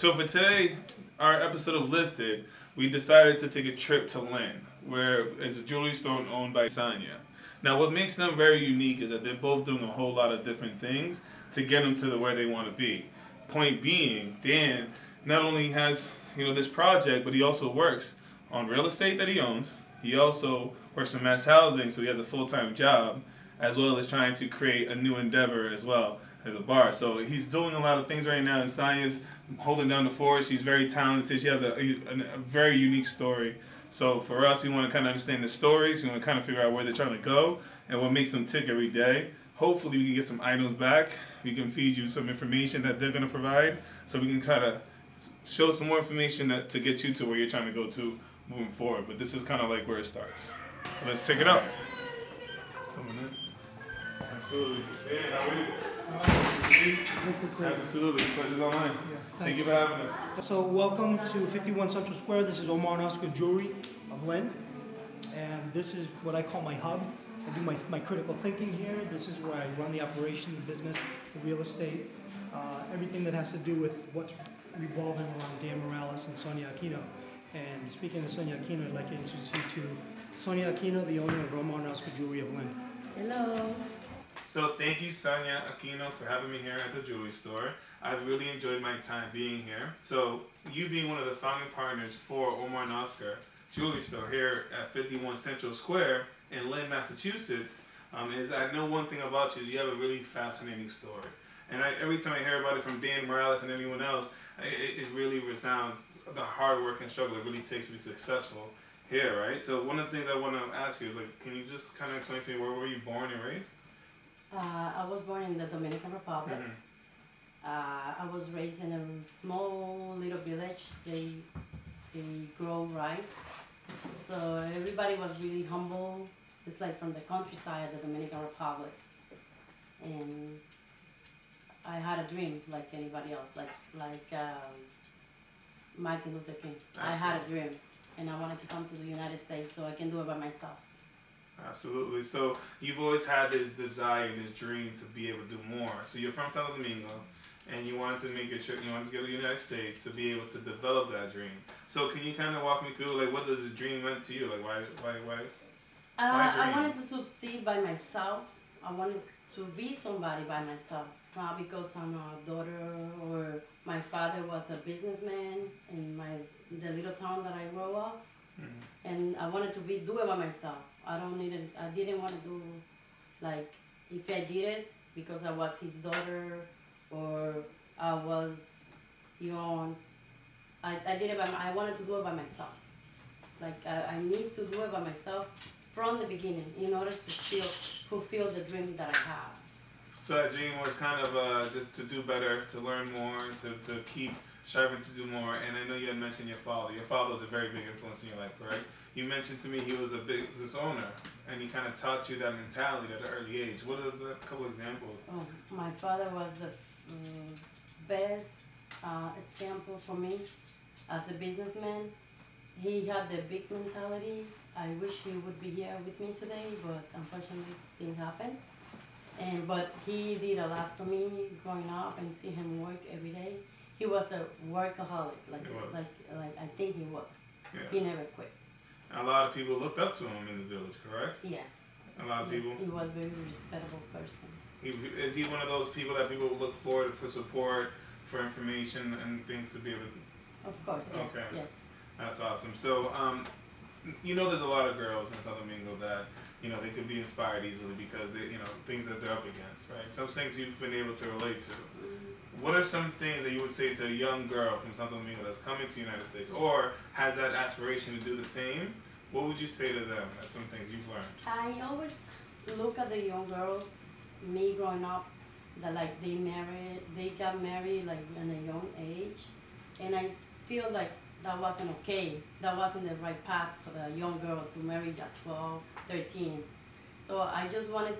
So for today, our episode of Lifted, we decided to take a trip to Lynn, where is a jewelry store owned by Sonia. Now, what makes them very unique is that they're both doing a whole lot of different things to get them to the where they want to be. Point being, Dan not only has you know this project, but he also works on real estate that he owns. He also works in MassHousing, so he has a full time job, as well as trying to create a new endeavor as well as a bar. So he's doing a lot of things right now, and Sonia's holding down the fort. She's very talented. She has a, a, a very unique story. So for us, we want to kind of understand the stories. We want to kind of figure out where they're trying to go and what makes them tick every day. Hopefully, we can get some items back. We can feed you some information that they're going to provide, so we can kind of show some more information that to get you to where you're trying to go to moving forward. But this is kind of like where it starts. So let's check it out. Absolutely. Hey, how are you? Absolutely. Pleasure's all mine. Thank you for having us. So welcome to 51 Central Square. This is Omar and Oscar Jewelry of Lynn. And this is what I call my hub. I do my, my critical thinking here. This is where I run the operation, the business, the real estate, uh, everything that has to do with what's revolving around Dan Morales and Sonia Aquino. And speaking of Sonia Aquino, I'd like to introduce you to Sonia Aquino, the owner of Omar and Oscar Jewelry of Lynn. Hello. So thank you, Sonia Aquino, for having me here at the jewelry store. I've really enjoyed my time being here. So you being one of the founding partners for Omar and Oscar Jewelry Store here at 51 Central Square in Lynn, Massachusetts, um, is I know one thing about you. Is you have a really fascinating story. And I, every time I hear about it from Dan Morales and anyone else, it, it really resounds the hard work and struggle it really takes to be successful here, right? So one of the things I want to ask you is like, can you just kind of explain to me where were you born and raised? Uh, I was born in the Dominican Republic. Mhm. Uh, I was raised in a small little village. They they grow rice, so everybody was really humble. It's like from the countryside of the Dominican Republic, and I had a dream like anybody else, like like um, Martin Luther King. I had a dream, and I wanted to come to the United States so I can do it by myself. Absolutely. So you've always had this desire, this dream to be able to do more. So you're from Santo Domingo, and you wanted to make a trip. You wanted to go to the United States to be able to develop that dream. So can you kind of walk me through, like, what does the dream meant to you? Like, why, why, why? Uh. I wanted to succeed by myself. I wanted to be somebody by myself, not because I'm a daughter or my father was a businessman in my the little town that I grew up, And I wanted to be do it by myself. I don't need it. I didn't want to do like if I did it because I was his daughter or I was, you know, I, I did it by my, I wanted to do it by myself. Like I, I need to do it by myself from the beginning in order to feel fulfill the dream that I have. So that dream was kind of uh, just to do better, to learn more, to, to keep striving to do more. And I know you had mentioned your father. Your father was a very big influence in your life, correct? You mentioned to me he was a business owner, and he kind of taught you that mentality at an early age. What are a couple examples? Oh, my father was the mm, best uh, example for me as a businessman. He had the big mentality. I wish he would be here with me today, but unfortunately things happen. And but he did a lot for me growing up and see him work every day. He was a workaholic, like like like I think he was. Yeah. He never quit. A lot of people looked up to him in the village, correct? Yes. A lot of yes, people. He was a very respectable person. He, is he one of those people that people look forward for support, for information and things to be able to? Of course, yes, Okay. yes. That's awesome. So, um, you know, there's a lot of girls in Santo Domingo that you know they could be inspired easily because they, you know, things that they're up against, right? Some things you've been able to relate to. What are some things that you would say to a young girl from Santo Domingo that's coming to the United States or has that aspiration to do the same? What would you say to them as some things you've learned? I always look at the young girls, me growing up, that like they married, they got married like in a young age, and I feel like that wasn't okay. That wasn't the right path for the young girl to marry at 12, 13. So I just wanted,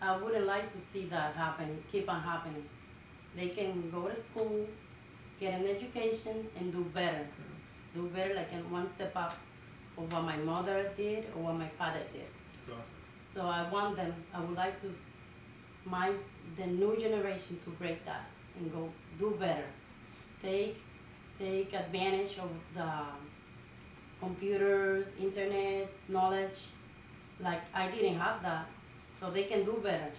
I wouldn't like to see that happening, keep on happening. They can go to school, get an education, and do better. Do better, like in one step up of what my mother did or what my father did. It's awesome. So I want them, I would like to, my, the new generation to break that and go do better. take take advantage of the computers, internet knowledge. Like I didn't have that, so they can do better.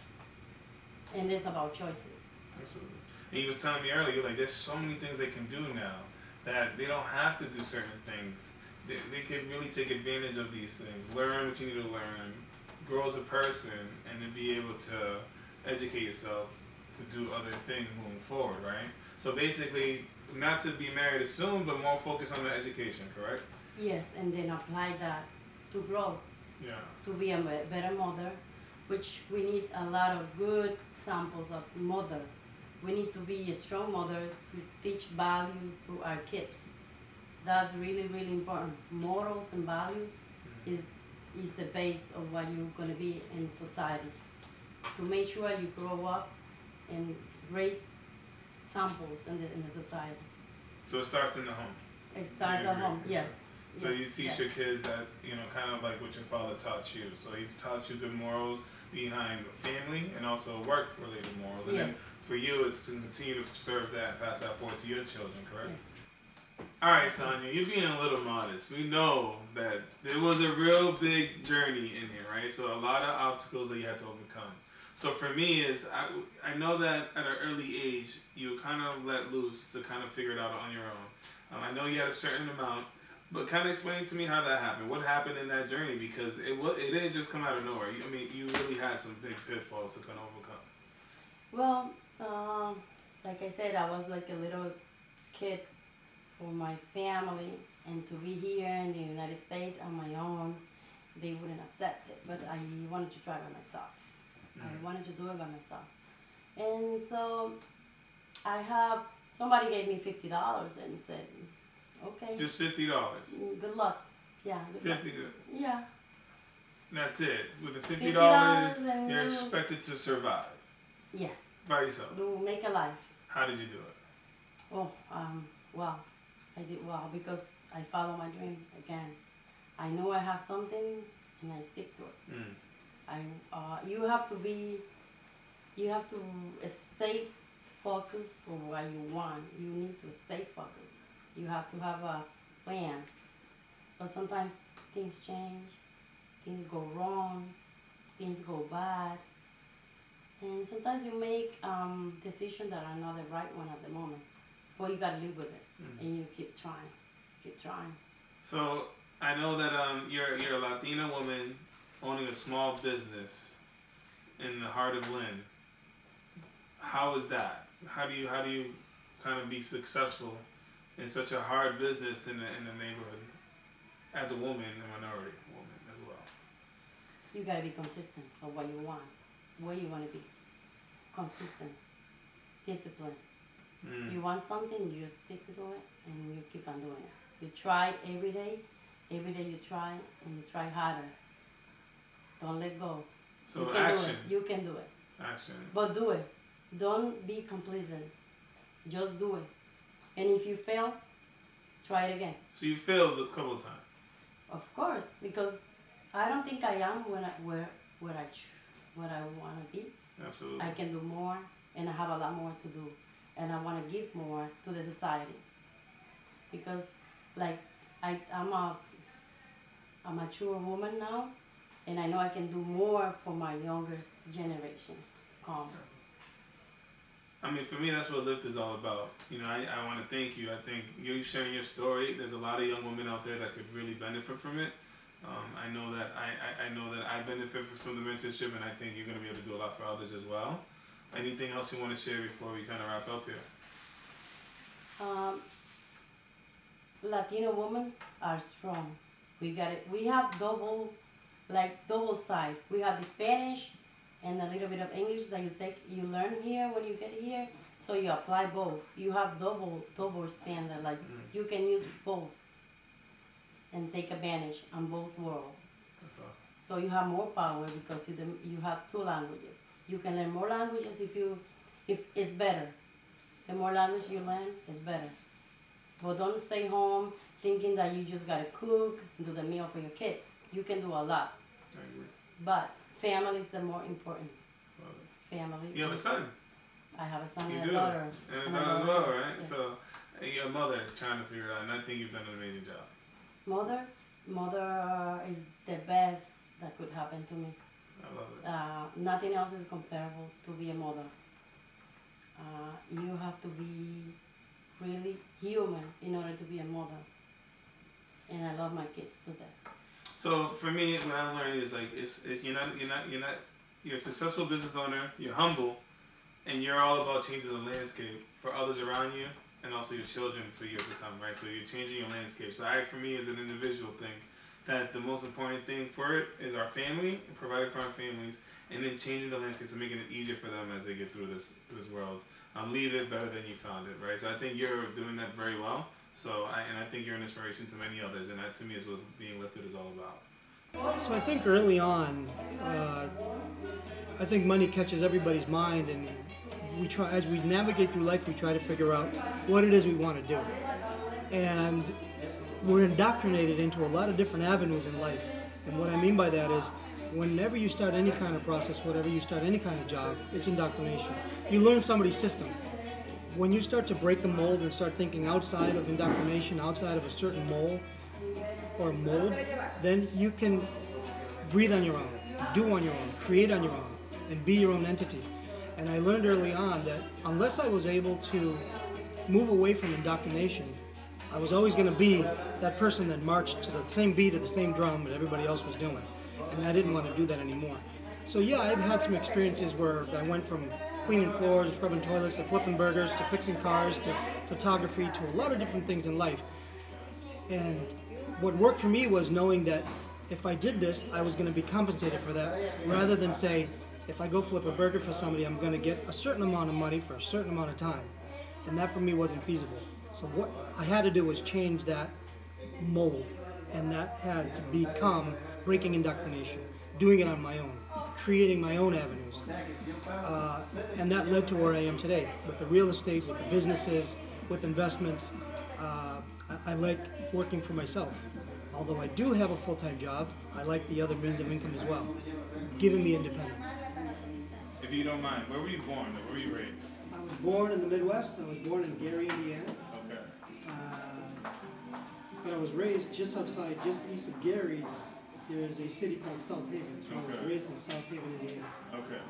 And it's about choices. Absolutely. And you was telling me earlier, like there's so many things they can do now that they don't have to do certain things. They, they can really take advantage of these things, learn what you need to learn, grow as a person, and then be able to educate yourself to do other things moving forward, right? So basically, not to be married soon, but more focus on the education, correct? Yes, and then apply that to grow, Yeah. to be a better mother, which we need a lot of good samples of mother. We need to be a strong mothers to teach values to our kids. That's really, really important. Morals and values mm-hmm. is is the base of what you're gonna be in society. To make sure you grow up and raise samples in the in the society. So it starts in the home. It starts at home, yes. So yes, you teach yes. your kids that you know, kind of like what your father taught you. So he taught you good morals behind family and also work-related morals. And then Yes, for you, it's to continue to serve that, and pass that forward to your children, correct? yes. All right, Sonia, you're being a little modest. We know that there was a real big journey in here, right? So a lot of obstacles that you had to overcome. So for me, is I, I know that at an early age you kind of let loose to kind of figure it out on your own. Um, I know you had a certain amount, but kind of explain to me how that happened. What happened in that journey? Because it was it didn't just come out of nowhere. I mean, you really had some big pitfalls to kind of overcome. Well, um, like I said, I was like a little kid for my family, and to be here in the United States on my own, they wouldn't accept it. But I wanted to try by myself. I wanted to do it by myself, and so I have somebody gave me fifty dollars and said, "Okay, Just fifty dollars. good luck." Yeah, good luck. Fifty. Yeah, That's it. With the fifty $50, you're expected to survive yes, by yourself. to make a life. How did you do it? Oh, um, well, I did well because I follow my dream again. I know I have something and I stick to it. Mm. I, uh, you have to be, you have to stay focused on what you want. You need to stay focused. You have to have a plan. But sometimes things change, things go wrong, things go bad. And sometimes you make um, decisions that are not the right one at the moment. But you gotta live with it Mm. and you keep trying, keep trying. So I know that um you're you're a Latina woman owning a small business in the heart of Lynn. How is that? How do you how do you kind of be successful in such a hard business in the in the neighborhood as a woman, a minority woman as well? You gotta be consistent. So what you want, where you wanna be, consistent, discipline. Mm. You want something, you stick to it, and you keep on doing it. You try every day. Every day you try, and you try harder. Don't let go. So you can action, do it. You can do it. action. But do it. Don't be complacent. Just do it. And if you fail, try it again. So you failed a couple of times. Of course, because I don't think I am when I, where where I what I want to be. Absolutely. I can do more, and I have a lot more to do, and I want to give more to the society. Because, like, I I'm a a mature woman now, and I know I can do more for my younger generation to come. I mean, for me, that's what Lift is all about. You know, I, I want to thank you. I think you sharing your story. There's a lot of young women out there that could really benefit from it. Um, I know that I, I, I know that I benefit from some of the mentorship, and I think you're going to be able to do a lot for others as well. Anything else you want to share before we kind of wrap up here? Um, Latino women are strong. We got it. We have double, like double side. We have the Spanish and a little bit of English that you take, you learn here when you get here. So you apply both. You have double, double standard. Like Mm. you can use both and take advantage on both worlds. Awesome. So you have more power because you you have two languages. You can learn more languages if you if it's better. The more language you learn, it's better. But don't stay home thinking that you just gotta cook, do the meal for your kids. You can do a lot, I agree. but family is the more important. Family. You have a son. I have a son You and do. a daughter. And a daughter as well, right? yes. So, your mother is trying to figure it out, and I think you've done an amazing job. Mother, mother is the best that could happen to me. I love it. Uh, nothing else is comparable to be a mother. Uh, you have to be really human in order to be a mother. And I love my kids to death. So for me, what I'm learning is like it's, it's you're not you're not you're not you're a successful business owner. You're humble, and you're all about changing the landscape for others around you and also your children for years to come. Right. So you're changing your landscape. So I, for me, as an individual, think that the most important thing for it is our family, providing for our families, and then changing the landscape and making it easier for them as they get through this this world. Um, leave it better than you found it, right? So I think you're doing that very well. So I, and I think you're an inspiration to many others, and that to me is what being lifted is all about. So I think early on, uh, I think money catches everybody's mind, and we try as we navigate through life, we try to figure out what it is we want to do, and we're indoctrinated into a lot of different avenues in life. And what I mean by that is, whenever you start any kind of process, whatever you start any kind of job, it's indoctrination. You learn somebody's system. When you start to break the mold and start thinking outside of indoctrination, outside of a certain mold or mold, then you can breathe on your own, do on your own, create on your own, and be your own entity. And I learned early on that unless I was able to move away from indoctrination, I was always going to be that person that marched to the same beat of the same drum that everybody else was doing. And I didn't want to do that anymore. So yeah, I've had some experiences where I went from cleaning floors, scrubbing toilets, to flipping burgers, to fixing cars, to photography, to a lot of different things in life. And what worked for me was knowing that if I did this, I was going to be compensated for that, rather than say, if I go flip a burger for somebody, I'm going to get a certain amount of money for a certain amount of time. And that for me wasn't feasible. So what I had to do was change that mold, and that had to become breaking indoctrination, doing it on my own, creating my own avenues. Uh, and that led to where I am today, with the real estate, with the businesses, with investments. Uh, I, I like working for myself. Although I do have a full-time job, I like the other means of income as well, giving me independence. If you don't mind, where were you born? Where were you raised? I was born in the Midwest. I was born in Gary, Indiana. Okay. Uh, but I was raised just outside, just east of Gary. There's a city called South Haven. So I was Okay. raised in South Haven, Indiana. Okay.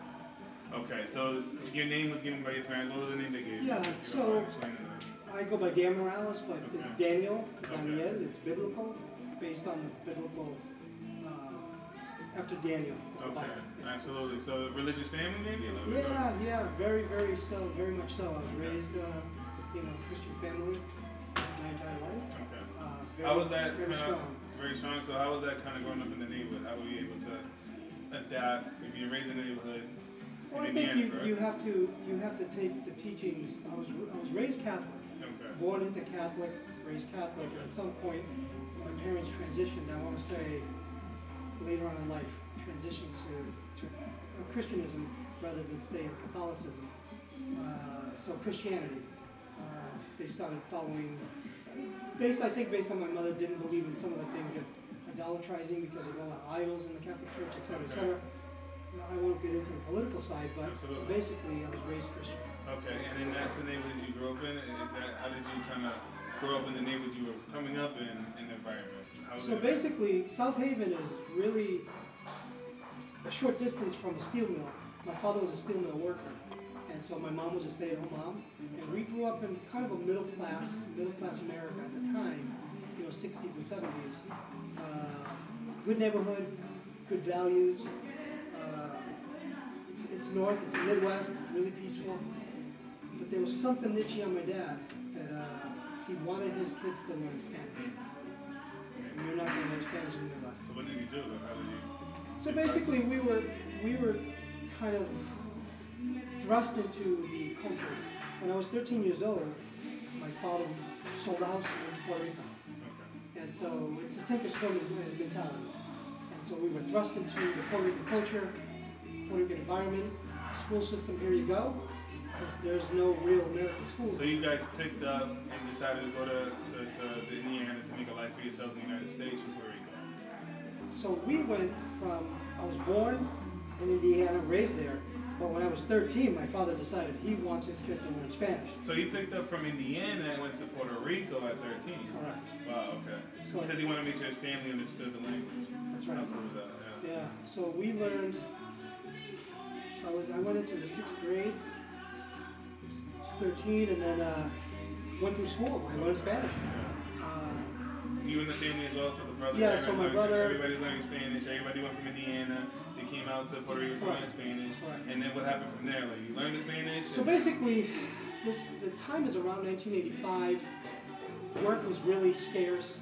Okay. So your name was given by your parents. What was the name they gave you? Yeah, If you don't so- mind explaining that. I go by Dan Morales, but it's Okay. Daniel, Okay. Daniel. It's biblical, based on the biblical, uh, after Daniel. the Okay. Bible. Absolutely. So religious family, maybe. A little bit, Yeah, yeah, very, very so, very much so. I was raised, uh, you know, Christian family my entire life. Okay. Uh, very, How was that Very kind of strong. Very strong? So how was that kind of growing up in the neighborhood? How were you able to adapt? If you're raised in the neighborhood Well, I think you, you have to you have to take the teachings. I was I was raised Catholic, Okay. born into Catholic, raised Catholic, and at some point my parents transitioned. I want to say later on in life, transitioned to, to Christianism rather than stay in Catholicism. Uh, so Christianity, uh, they started following. Based, I think, based on my mother didn't believe in some of the things that idolatrizing because there's a lot of idols in the Catholic Church, et cetera, et Okay. cetera. Now, I won't get into the political side, but Absolutely. basically, I was raised Christian. Okay, and then that's the neighborhood you grew up in. Is that how did you kind of grow up in the neighborhood you were coming up in, in the environment? So basically, South Haven is really a short distance from a steel mill. My father was a steel mill worker, and so my mom was a stay-at-home mom. And we grew up in kind of a middle class, middle class America at the time, you know, 60s and 70s. Uh, good neighborhood, good values. Uh, it's, it's north, it's Midwest, it's really peaceful. But there was something itchy on my dad that uh, he wanted his kids to learn Spanish. And you're not going to learn Spanish in. So what did you do? How did you? So basically, we were we were kind of thrust into the culture. When I was 13 years old, my father sold a house in Puerto Rico, Okay. and so it's a sink or swim mentality. And so we were thrust into the Puerto Rican culture, Puerto Rican environment, school system. Here you go. There's no real American school. So you guys picked up and decided to go to, to, to the Indiana to make a life for yourself in the United States from Puerto Rico. So we went from, I was born in Indiana, raised there, But when I was 13, my father decided he wants his kid to learn Spanish. So he picked up from Indiana and went to Puerto Rico at 13. Correct. Wow, okay. So- because he wanted to make sure his family understood the language. That's right. that? Yeah. Yeah, so we learned, so I was, I went into the sixth grade, thirteen, and then, uh, went through school, I learned Spanish. You and the family as well, so the brother. Yeah, so my everybody's- brother- Everybody's learning Spanish. Everybody went from Indiana. They came out to Puerto Rico to learn Spanish. Right. And then what happened from there? Like you learned the Spanish. So basically, this, the time is around nineteen eighty-five, work was really scarce,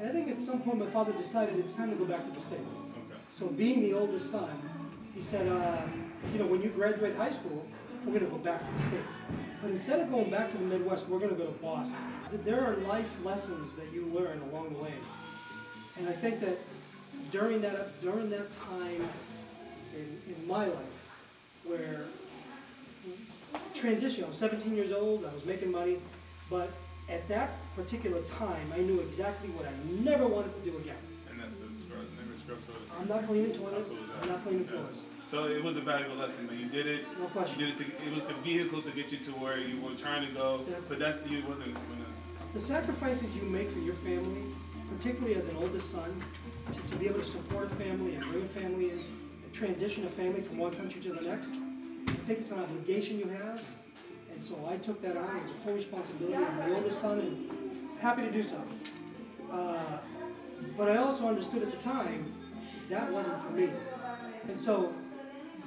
and I think at some point my father decided it's time to go back to the States. Okay. So being the oldest son, he said, uh, you know, when you graduate high school, we're gonna go back to the States. But instead of going back to the Midwest, we're gonna go to Boston. There are life lessons that you learn along the way. And I think that during that, during that time in, in my life, where transition, I was seventeen years old, I was making money, but at that particular time, I knew exactly what I never wanted to do again. And that's the scrub. Never scrub toilet. I'm not cleaning toilets, I'm not cleaning floors, So it was a valuable lesson, but you did it. no question. You did it. To, it was the vehicle to get you to where you were trying to go. Yeah. But that's the you wasn't. The sacrifices you make for your family, particularly as an oldest son, to, to be able to support a family and bring a family in, and transition a family from one country to the next, I think it's an obligation you have. And so I took that on as a full responsibility. I'm the oldest son and happy to do so. Uh, but I also understood at the time that wasn't for me. And so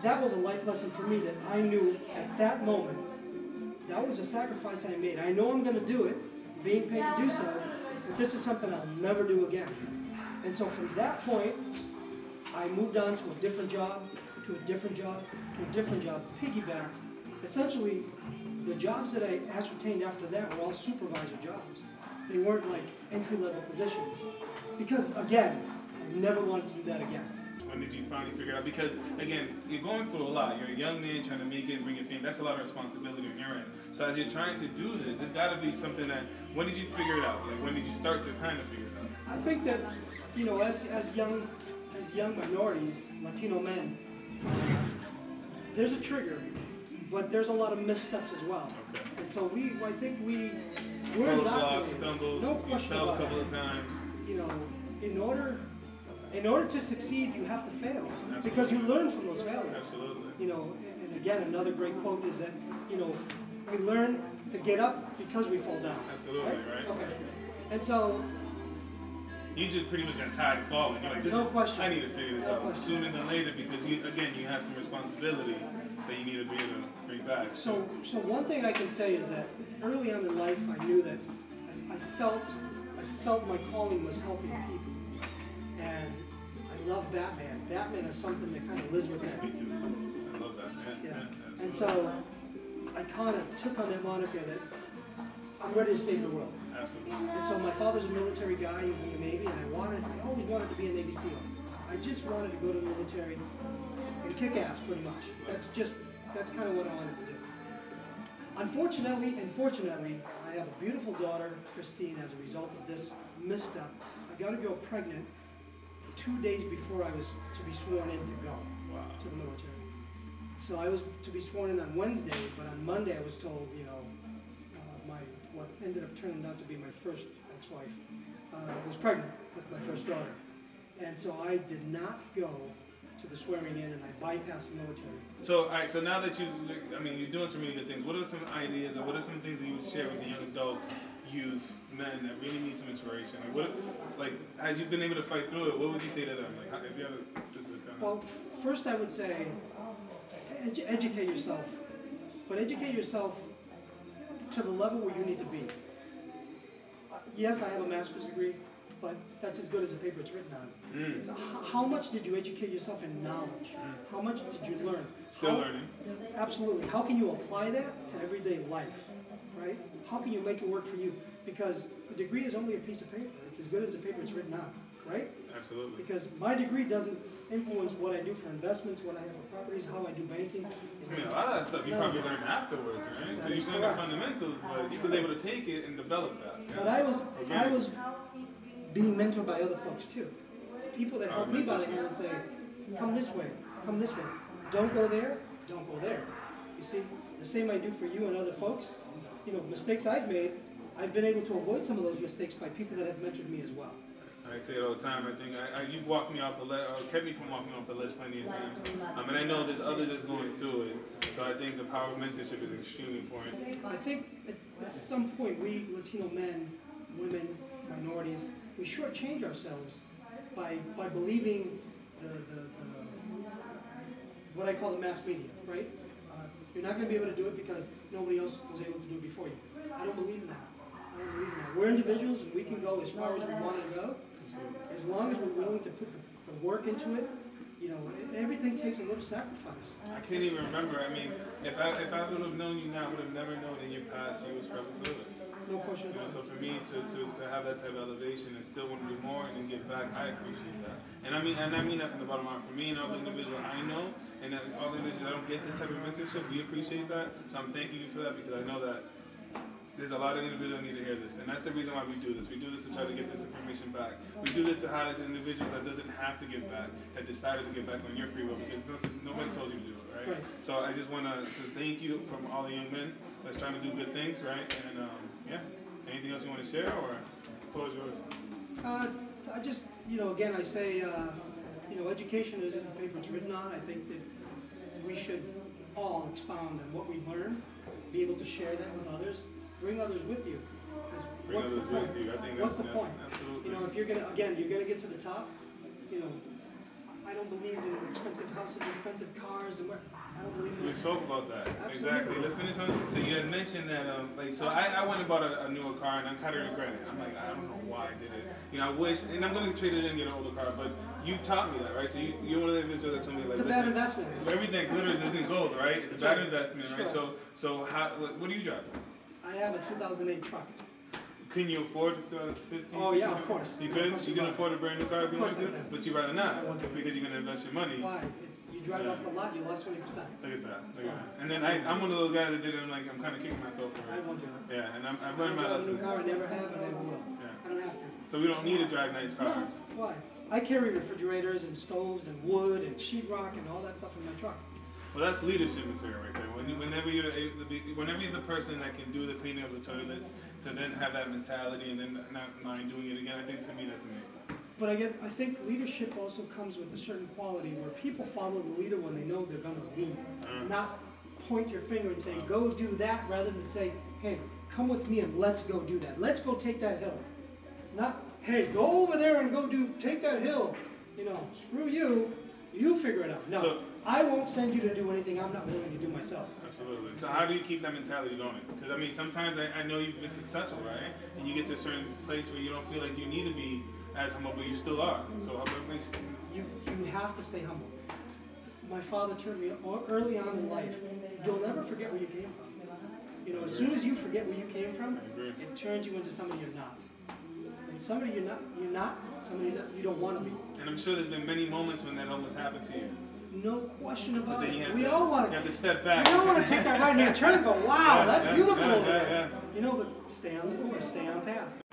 that was a life lesson for me that I knew at that moment that was a sacrifice I made. I know I'm going to do it, being paid to do so, but this is something I'll never do again. And so from that point, I moved on to a different job, to a different job, to a different job, piggybacked. Essentially, the jobs that I ascertained after that were all supervisor jobs. They weren't like entry level positions. Because again, I never wanted to do that again. When did you finally figure it out? Because again, you're going through a lot. You're a young man trying to make it and bring your family. That's a lot of responsibility on your end. So as you're trying to do this, it's got to be something that. When did you figure it out? Like when did you start to kind of figure it out? I think that, you know, as, as young, as young minorities, Latino men, there's a trigger, but there's a lot of missteps as well. Okay. And so we, I think we, we're indoctrinated. stumbles. No question fell a couple it. of times. You know, in order, in order to succeed, you have to fail, because you learn from those failures. Absolutely. You know, and again, another great quote is that, you know, we learn to get up because we fall down. Absolutely, right? Okay. And so, You just pretty much got tired of falling. You're like, this No is, question. I need to figure this No out question. sooner than later because you, again, you have some responsibility that you need to be able to bring back. So, so one thing I can say is that early on in life, I knew that I, I felt, I felt my calling was helping people, love Batman. Batman is something that kind of lives with me me. too. I love Batman. Yeah. And so, I kind of took on that moniker that I'm ready to save the world. absolutely. And so my father's a military guy. He was in the Navy, and I wanted, I always wanted to be a Navy SEAL. I just wanted to go to the military and kick ass, pretty much. That's just, that's kind of what I wanted to do. Unfortunately, and fortunately, I have a beautiful daughter, Christine, as a result of this misstep. I got a girl pregnant two days before I was to be sworn in to go Wow. to the military. So I was to be sworn in on Wednesday, but on Monday I was told, you know, uh, my, what ended up turning out to be my first ex-wife, uh, was pregnant with my first daughter. And so I did not go to the swearing in and I bypassed the military. So, all right. So now that you, I mean, you're doing some really good things. What are some ideas, or what are some things that you would share with the young adults, youth, men that really need some inspiration? Like, what, like, as you've been able to fight through it, what would you say to them? Like, how, if you have a, just a kind of. Well, f- first I would say, edu- educate yourself, but educate yourself to the level where you need to be. Uh, Yes, I have a master's degree, but that's as good as the paper it's written on. Mm. It's a- h- how much did you educate yourself in knowledge? How much did you learn? Still How- learning. Absolutely. How can you apply that to everyday life, right? How can you make it work for you? Because a degree is only a piece of paper. It's as good as the paper it's written on, right? Absolutely. Because my degree doesn't influence what I do for investments, what I have for properties, how I do banking. I mean, a lot of that stuff you No. probably learned afterwards, right? So you learned the fundamentals, but you was able to take it and develop that. yeah? But I was, I was being mentored by other folks too. People that Oh, helped me by the hand and say, come this way, come this way. Don't go there, don't go there. You see, the same I do for you and other folks. You know, mistakes I've made, I've been able to avoid some of those mistakes by people that have mentored me as well. I say it all the time. I think I, I, you've walked me off the ledge, or uh, kept me from walking off the ledge plenty of times. I mean, I know there's others that's going through it, so I think the power of mentorship is extremely important. I think at, at some point, we Latino men, women, minorities, we shortchange ourselves by, by believing the, the, the, what I call the mass media, right? You're not going to be able to do it because nobody else was able to do it before you. I don't believe in that. I don't believe in that. We're individuals and we can go as far as we want to go, as long as we're willing to put the, the work into it. You know, everything takes a little sacrifice. I can't even remember. I mean, if I if I would have known you now, I would have never known in your past you was struggle to it. No question You know, so for me to, to, to have that type of elevation and still want to do more and then give back, I appreciate that. And I mean, and I mean that from the bottom of my heart. For me and all the individuals I know, and that all the individuals that don't get this type of mentorship, we appreciate that. So I'm thanking you for that because I know that there's a lot of individuals that need to hear this, and that's the reason why we do this. We do this to try to get this information back. We do this to highlight the individuals that doesn't have to give back, that decided to give back on your free will because nobody told you to do it, right? Right. So I just want to, to thank you from all the young men that's trying to do good things, right? And um, yeah, anything else you want to share, or close is yours. Uh, I just, you know, again, I say, uh, you know, education isn't the paper it's written on. I think that we should all expound on what we learn, be able to share that with others, bring others with you. What's the point? with you. I think What's the point? You know, if you're gonna, again, you're gonna get to the top, you know, I don't believe in expensive houses, expensive cars, and what, I don't believe in We spoke about that. Absolutely. Exactly. Let's finish on. So you had mentioned that, um, like, so I, I went and bought a, a newer car, and I'm kind of regret it. I'm like, I don't know why I did it. You know, I wish, and I'm gonna trade it in and get an older car, but you taught me that, right? So you, you're one of the individuals that told me, like, It's a bad investment. everything that glitters isn't gold, right? It's a bad investment, right? That's So, so how? What, what do you drive? I have a two thousand eight truck. Can you afford this uh, 15? Oh, yeah, of course. You could. You you can afford a brand new car if you want to, but you'd rather not I to. because you're gonna invest your money. Why? It's, you drive it off the lot, you lost twenty percent. Look at that. Look at that. And then I, I'm one of those guys that did it. I'm like, I'm kind of kicking myself for it. I it. want to. Yeah, and I'm, I've I learned my lesson. new car, I never have, and never will. Yeah. I don't have to. So we don't need to drive nice cars. No, why? I carry refrigerators and stoves and wood and sheetrock and all that stuff in my truck. Well, that's leadership material right there. When you, whenever you're able to be, whenever you're the person that can do the cleaning of the toilets, to then have that mentality and then not mind doing it again, I think to me that's amazing. But I get, I think leadership also comes with a certain quality where people follow the leader when they know they're gonna lead. Uh, Not point your finger and say, go do that, rather than say, hey, come with me and let's go do that. Let's go take that hill. Not, hey, go over there and go do, take that hill. You know, screw you, you figure it out. No, So- I won't send you to do anything I'm not willing to do myself. Absolutely. So how do you keep that mentality going? Because I mean, sometimes I, I know you've been successful, right? And you get to a certain place where you don't feel like you need to be as humble, but you still are. So what makes You, you have to stay humble. My father turned me early on in life. You'll never forget where you came from. You know, as soon as you forget where you came from, it turns you into somebody you're not. And somebody you're not, you're not somebody that you don't want to be. And I'm sure there's been many moments when that almost happened to you. No question about it. We to, all want you to. have to step We all want to take that right hand turn and go, wow, Yeah, that's yeah, beautiful yeah, over there. You know, but stay on the course, stay on path.